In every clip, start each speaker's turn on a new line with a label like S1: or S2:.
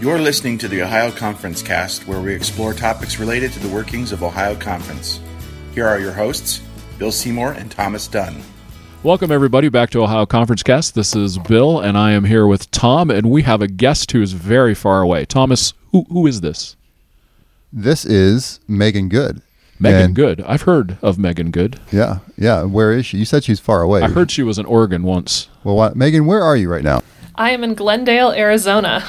S1: You're listening to the Ohio Conference Cast, where we explore topics related to the workings of Ohio Conference. Here are your hosts, Bill Seymour and Thomas Dunn.
S2: Welcome, everybody, back to Ohio Conference Cast. This is Bill, and I am here with Tom, and we have a guest who is very far away. Thomas, who, who is this?
S3: This is Megan Good.
S2: Megan
S3: And-
S2: Good. I've heard of Megan Good.
S3: Yeah, yeah. Where is she? You said she's far away.
S2: I heard she was in Oregon once.
S3: Well, what, Megan, where are you right now?
S4: I am in Glendale, Arizona,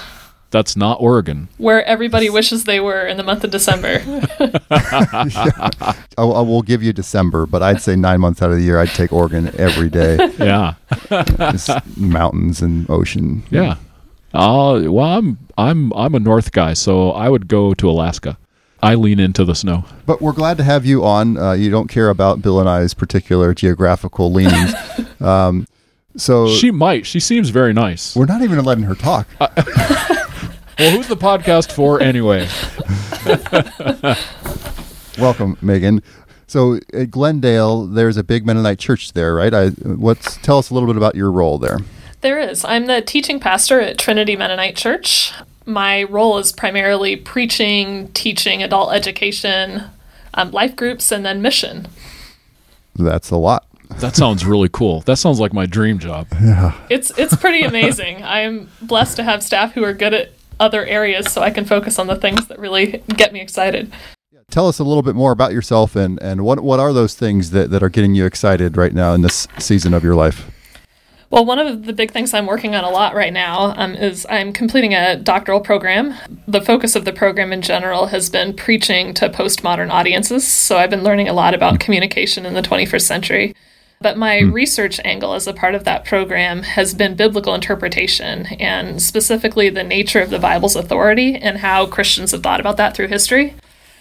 S2: That's not Oregon.
S4: where everybody wishes they were in the month of December.
S3: I, I will give you December, but I'd say nine months out of the year, I'd take Oregon every day.
S2: Yeah,
S3: mountains and ocean.
S2: yeah. Uh, well, I'm I'm I'm a North guy, so I would go to Alaska. I lean into the snow.
S3: But we're glad to have you on. Uh, you don't care about Bill and I's particular geographical leanings. um, so
S2: She might. She seems very nice.
S3: we're not even letting her talk.
S2: Well, who's the podcast for anyway?
S3: Welcome, Megan. So at Glendale, there's a big Mennonite church there, right? I, what's tell us a little bit about your role there.
S4: there is. I'm the teaching pastor at Trinity Mennonite Church. My role is primarily preaching, teaching, adult education, um, life groups, and then mission.
S3: That's a lot.
S2: That sounds really cool. That sounds like my dream job. Yeah.
S4: It's it's pretty amazing. I'm blessed to have staff who are good at other areas, so I can focus on the things that really get me excited.
S3: Tell us a little bit more about yourself and, and what what are those things that, that are getting you excited right now in this season of your life?
S4: Well, one of the big things I'm working on a lot right now um, is I'm completing a doctoral program. The focus of the program in general has been preaching to postmodern audiences. So I've been learning a lot about communication in the 21st century. But my research angle as a part of that program has been biblical interpretation and specifically the nature of the Bible's authority and how Christians have thought about that through history.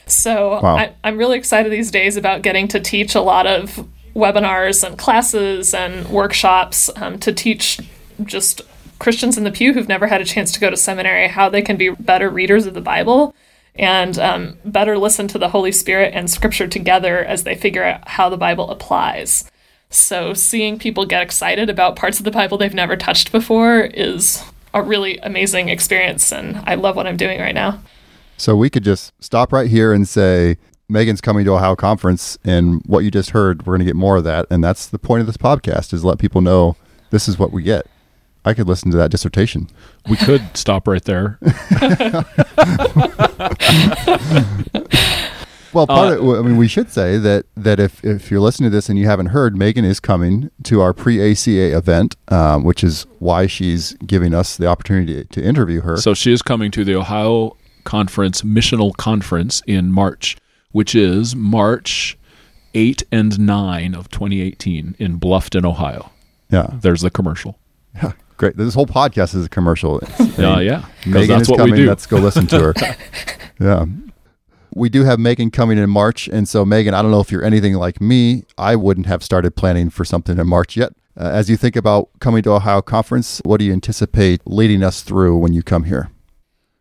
S4: So
S3: Wow.
S4: I, I'm really excited these days about getting to teach a lot of webinars and classes and workshops um, to teach just Christians in the pew who've never had a chance to go to seminary how they can be better readers of the Bible and um, better listen to the Holy Spirit and Scripture together as they figure out how the Bible applies. So, seeing people get excited about parts of the Bible they've never touched before is a really amazing experience, and I love what I'm doing right now.
S3: So we could just stop right here and say Megan's coming to Ohio conference, and what you just heard, we're going to get more of that, and that's the point of this podcast is let people know this is what we get. I could listen to that dissertation.
S2: We could stop right there.
S3: Well, part
S2: Uh,
S3: of, I mean, we should say that that if if you're listening to this and you haven't heard, Megan is coming to our pre-ACA event, um, which is why she's giving us the opportunity to, interview her.
S2: So she is coming to the Ohio Conference Missional Conference in March, which is March 8 and 9 of 2018 in Bluffton, Ohio.
S3: yeah,
S2: There's the commercial.
S3: yeah, great. This whole podcast is a commercial.
S2: Yeah, yeah. 'cause
S3: Megan
S2: that's
S3: is
S2: what
S3: coming.
S2: we do.
S3: Let's go listen to her. yeah. We do have Megan coming in March. And so, Megan, I don't know if you're anything like me. I wouldn't have started planning for something in March yet. Uh, as you think about coming to Ohio Conference, what do you anticipate leading us through when you come here?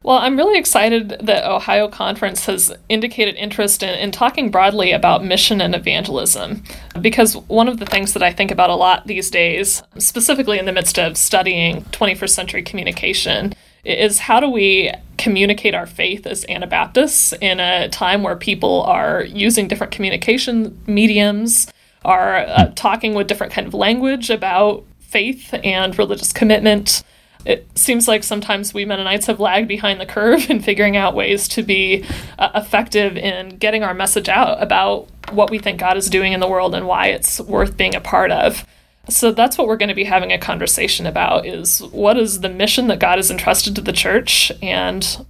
S4: Well, I'm really excited that Ohio Conference has indicated interest in, in talking broadly about mission and evangelism. Because one of the things that I think about a lot these days, specifically in the midst of studying 21st century communication, is how do we communicate our faith as Anabaptists in a time where people are using different communication mediums, are uh, talking with different kind of language about faith and religious commitment it seems like sometimes we Mennonites have lagged behind the curve in figuring out ways to be uh, effective in getting our message out about what we think God is doing in the world and why it's worth being a part of. So that's what we're going to be having a conversation about is what is the mission that God has entrusted to the church and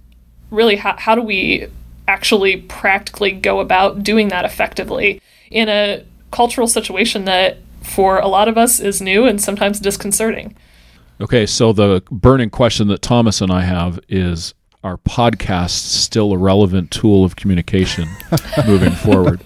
S4: really how, how do we actually practically go about doing that effectively in a cultural situation that for a lot of us is new and sometimes disconcerting.
S2: Okay, so the burning question that Thomas and I have is are podcasts still a relevant tool of communication moving forward?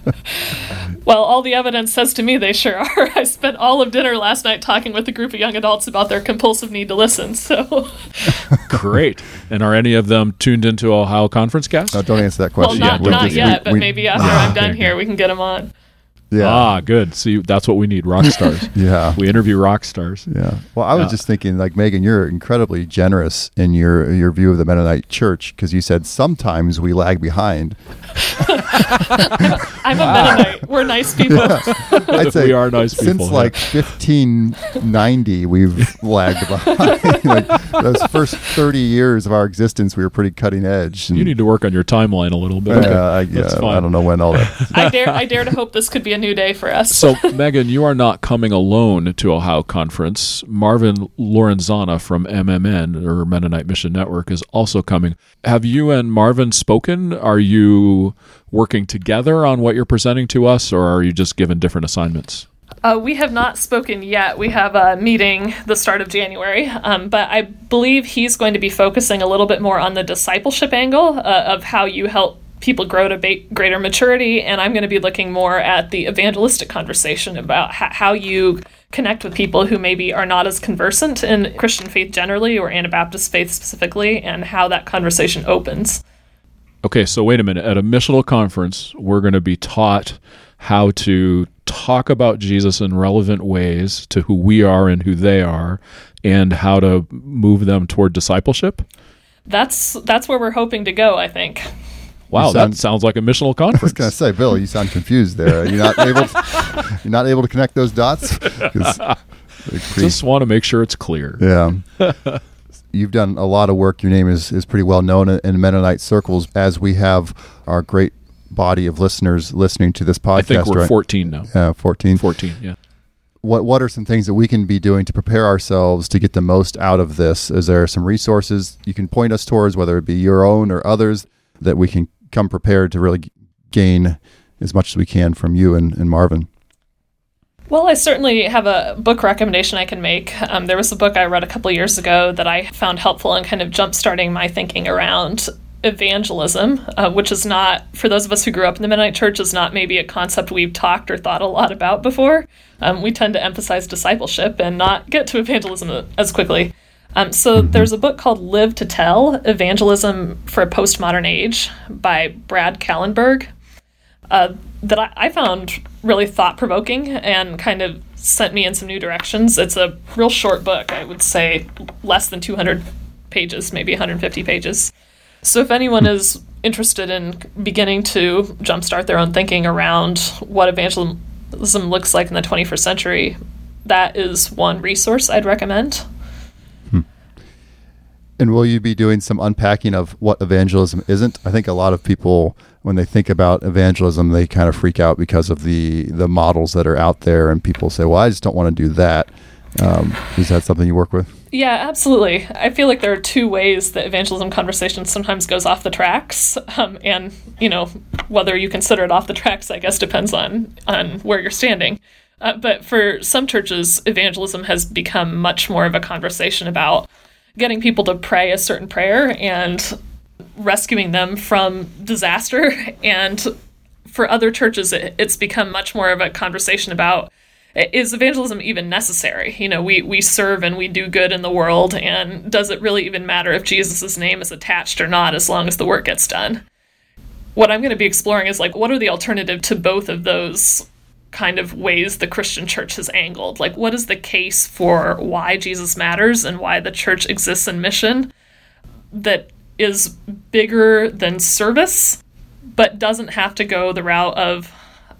S4: Well, all the evidence says to me they sure are. I spent all of dinner last night talking with a group of young adults about their compulsive need to listen. So,
S2: Great. And are any of them tuned into Ohio Conference Cast?
S3: No, don't answer that
S4: well,
S3: question.
S4: not,
S2: we
S4: not
S2: just-
S4: yet,
S3: we-
S4: but
S3: we-
S4: maybe after I'm done
S2: okay.
S4: here, we can get them on.
S3: Yeah.
S2: Ah, good. See, that's what we need rock stars.
S3: Yeah.
S2: we interview rock stars.
S3: Yeah. Well, I was
S2: Yeah.
S3: just thinking, like Megan, you're incredibly generous in your your view of the Mennonite Church because you said sometimes we lag behind.
S4: I'm a Mennonite. We're nice people.
S3: I'd say
S2: We are nice
S3: since
S2: people, yeah.
S3: like 1590, we've lagged behind. like those first 30 years of our existence, we were pretty cutting edge.
S2: You need to work on your timeline a little bit.
S3: Uh,
S2: Okay,
S3: I, yeah,
S2: that's
S3: I don't know when all that.
S4: I dare I dare to hope this could be a new day for us.
S2: So, Megan, you are not coming alone to Ohio Conference. Marvin Lorenzana from MMN, or Mennonite Mission Network, is also coming. Have you and Marvin spoken? Are you working together on what you're presenting to us, or are you just given different assignments?
S4: Uh, we have not spoken yet. We have a meeting the start of January, um, but I believe he's going to be focusing a little bit more on the discipleship angle uh, of how you help people grow to ba- greater maturity, and I'm going to be looking more at the evangelistic conversation about h- how you connect with people who maybe are not as conversant in Christian faith generally or Anabaptist faith specifically, and how that conversation opens.
S2: Okay, so wait a minute. At a missional conference, we're going to be taught how to talk about Jesus in relevant ways to who we are and who they are, and how to move them toward discipleship.
S4: That's that's where we're hoping to go. I think.
S2: Wow,
S3: sound-
S2: that sounds like a missional conference.
S3: I was gonna say, Bill, you sound confused there. You're not able. To, you're not able to connect those dots. pretty-
S2: Just want to make sure it's clear.
S3: Yeah. You've done a lot of work. Your name is, is pretty well known in- in Mennonite circles as we have our great body of listeners listening to this podcast.
S2: I think we're
S3: right?
S2: 14 now.
S3: Yeah, 14.
S2: 14, yeah.
S3: What, what are some things that we can be doing to prepare ourselves to get the most out of this? Is there some resources you can point us towards, whether it be your own or others, that we can come prepared to really gain as much as we can from you and, and Marvin?
S4: Well, I certainly have a book recommendation I can make. Um, there was a book I read a couple years ago that I found helpful in kind of jump-starting my thinking around evangelism, uh, which is not, for those of us who grew up in the Mennonite Church, is not maybe a concept we've talked or thought a lot about before. Um, we tend to emphasize discipleship and not get to evangelism as quickly. Um, so there's a book called Live to Tell Evangelism for a Postmodern Age by Brad Kallenberg uh, that I, I found really thought provoking and kind of sent me in some new directions. It's a real short book, I would say less than 200 pages, maybe 150 pages. So if anyone is interested in beginning to jumpstart their own thinking around what evangelism looks like in the 21st century, that is one resource I'd recommend.
S3: And will you be doing some unpacking of what evangelism isn't? I think a lot of people, when they think about evangelism, they kind of freak out because of the the models that are out there, and people say, "Well, I just don't want to do that." Um, is that something you work with?
S4: Yeah, absolutely. I feel like there are two ways that evangelism conversation sometimes goes off the tracks, um, and you know whether you consider it off the tracks, I guess depends on on where you're standing. Uh, but for some churches, evangelism has become much more of a conversation about getting people to pray a certain prayer and rescuing them from disaster. And for other churches, it, it's become much more of a conversation about is evangelism even necessary? You know, we, we serve and we do good in the world, and does it really even matter if Jesus' name is attached or not as long as the work gets done? What I'm going to be exploring is like, what are the alternative to both of those kind of ways the Christian church has angled? Like, what is the case for why Jesus matters and why the church exists in mission that is bigger than service, but doesn't have to go the route of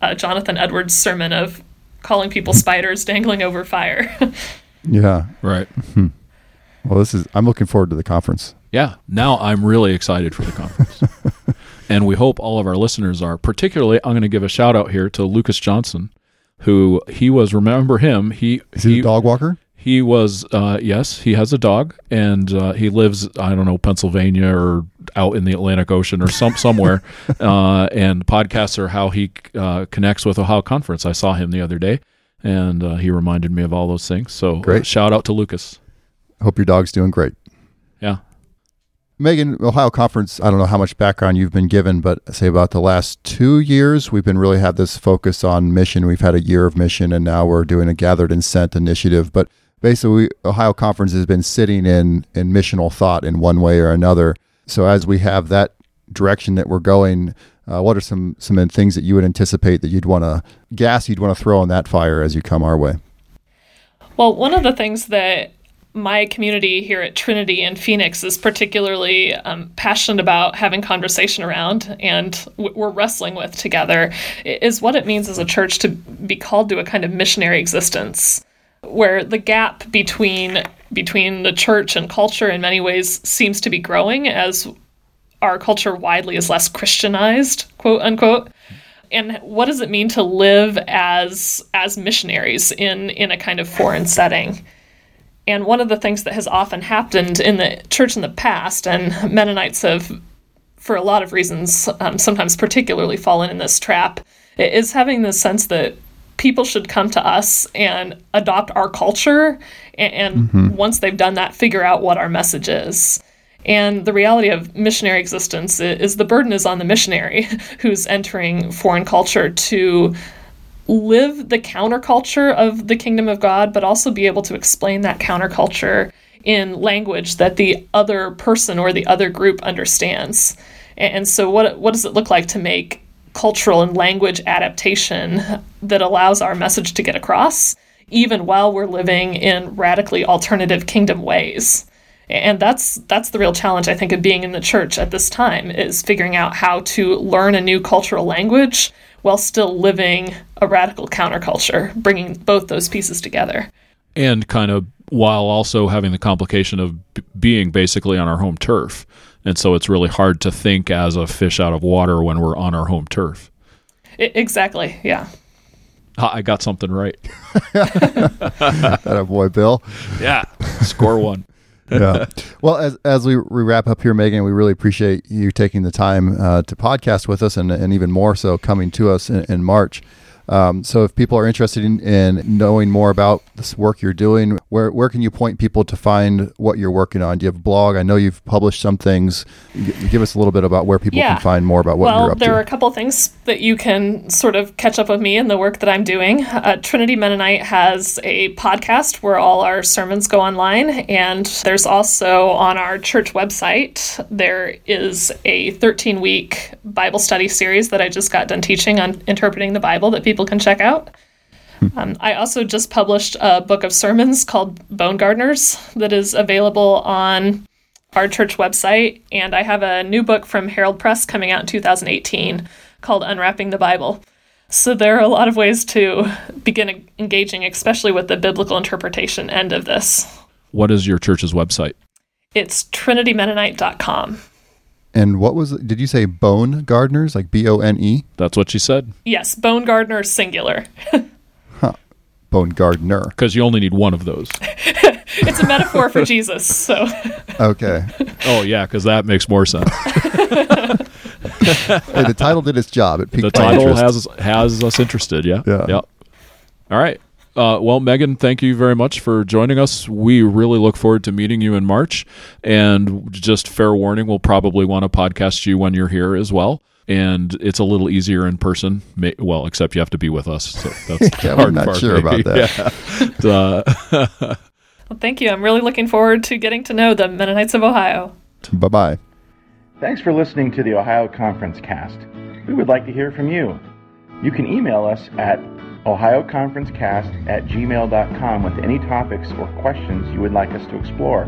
S4: uh, Jonathan Edwards' sermon of calling people spiders dangling over fire.
S3: Yeah.
S2: Right.
S3: Well, this is. I'm looking forward to the conference.
S2: Yeah. Now I'm really excited for the conference. and we hope all of our listeners are. Particularly, I'm going to give a shout out here to Lucas Johnson, who he was, remember him, he,
S3: Is he, a dog walker?
S2: He was, uh, yes, he has a dog, and uh, he lives, I don't know, Pennsylvania or out in the Atlantic Ocean or some somewhere. uh, and podcasts are how he uh, connects with Ohio Conference. I saw him the other day, and uh, he reminded me of all those things. So, uh,
S3: Great.
S2: shout out to Lucas.
S3: Hope your dog's doing great.
S2: Yeah.
S3: Megan, Ohio Conference, I don't know how much background you've been given, but say about the last two years, we've been really had this focus on mission. We've had a year of mission, and now we're doing a gathered and sent initiative. But basically, Ohio Conference has been sitting in, in missional thought in one way or another. So as we have that direction that we're going, Uh, what are some some things that you would anticipate that you'd want to gas you'd want to throw on that fire as you come our way?
S4: Well, one of the things that my community here at Trinity in Phoenix is particularly um, passionate about having conversation around and we're wrestling with together is what it means as a church to be called to a kind of missionary existence where the gap between between the church and culture in many ways seems to be growing as our culture widely is less christianized quote unquote. And what does it mean to live as as missionaries in in a kind of foreign setting and one of the things that has often happened in the church in the past, and Mennonites have, for a lot of reasons, um, sometimes particularly fallen in this trap, is having the sense that people should come to us and adopt our culture. And, mm-hmm. once they've done that, figure out what our message is. And the reality of missionary existence is the burden is on the missionary who's entering foreign culture to live the counterculture of the kingdom of God, but also be able to explain that counterculture in language that the other person or the other group understands. And so, what, what does it look like to make cultural and language adaptation that allows our message to get across, even while we're living in radically alternative kingdom ways? And that's that's the real challenge I think of being in the church at this time is figuring out how to learn a new cultural language while still living a radical counterculture, bringing both those pieces together.
S2: And kind of while also having the complication of b- being basically on our home turf. And so it's really hard to think as a fish out of water when we're on our home turf.
S4: I- exactly. Yeah.
S2: I got something right.
S3: that a boy, Bill.
S2: Yeah. Score one
S3: yeah. Well, as as we, we wrap up here, Megan, we really appreciate you taking the time uh, to podcast with us, and and even more so coming to us in, in March. Um, so if people are interested in, in, knowing more about this work you're doing, where, where can you point people to find what you're working on? Do you have a blog? I know you've published some things. give us a little bit about where people
S4: yeah.
S3: can find more about what
S4: well,
S3: you're up
S4: to. Well, there
S3: are
S4: a couple things that you can sort of catch up with me and the work that I'm doing. Uh, Trinity Mennonite has a podcast where all our sermons go online, and there's also on our church website, there is a 13 week Bible study series that I just got done teaching on interpreting the Bible that people people can check out. Um, I also just published a book of sermons called Bone Gardeners that is available on our church website. And I have a new book from Herald Press coming out in 2018 called Unwrapping the Bible. So there are a lot of ways to begin engaging, especially with the biblical interpretation end of this.
S2: What is your church's website?
S4: It's trinitymennonite.com.
S3: And what was did you say bone gardeners like B O N E?
S2: That's what she said.
S4: Yes, bone gardener singular.
S3: huh. Bone gardener.
S2: Because you only need one of those.
S4: it's a metaphor for Jesus, so.
S3: Okay.
S2: Oh yeah, because that makes more sense. hey,
S3: the title did its job. It piqued
S2: the title has has us interested. Yeah.
S3: Yeah.
S2: Yeah. All right. Uh, well, Megan, thank you very much for joining us. We really look forward to meeting you in March. And just fair warning, we'll probably want to podcast you when you're here as well. And it's a little easier in person. Well, except you have to be with us. So that's
S3: yeah,
S2: hard
S3: I'm not
S2: part,
S3: sure
S2: maybe.
S3: about that.
S2: Yeah. uh,
S4: well, thank you. I'm really looking forward to getting to know the Mennonites of Ohio.
S3: Bye bye.
S1: Thanks for listening to the Ohio Conference Cast. We would like to hear from you. You can email us at ohioconferencecast at gmail.com with any topics or questions you would like us to explore.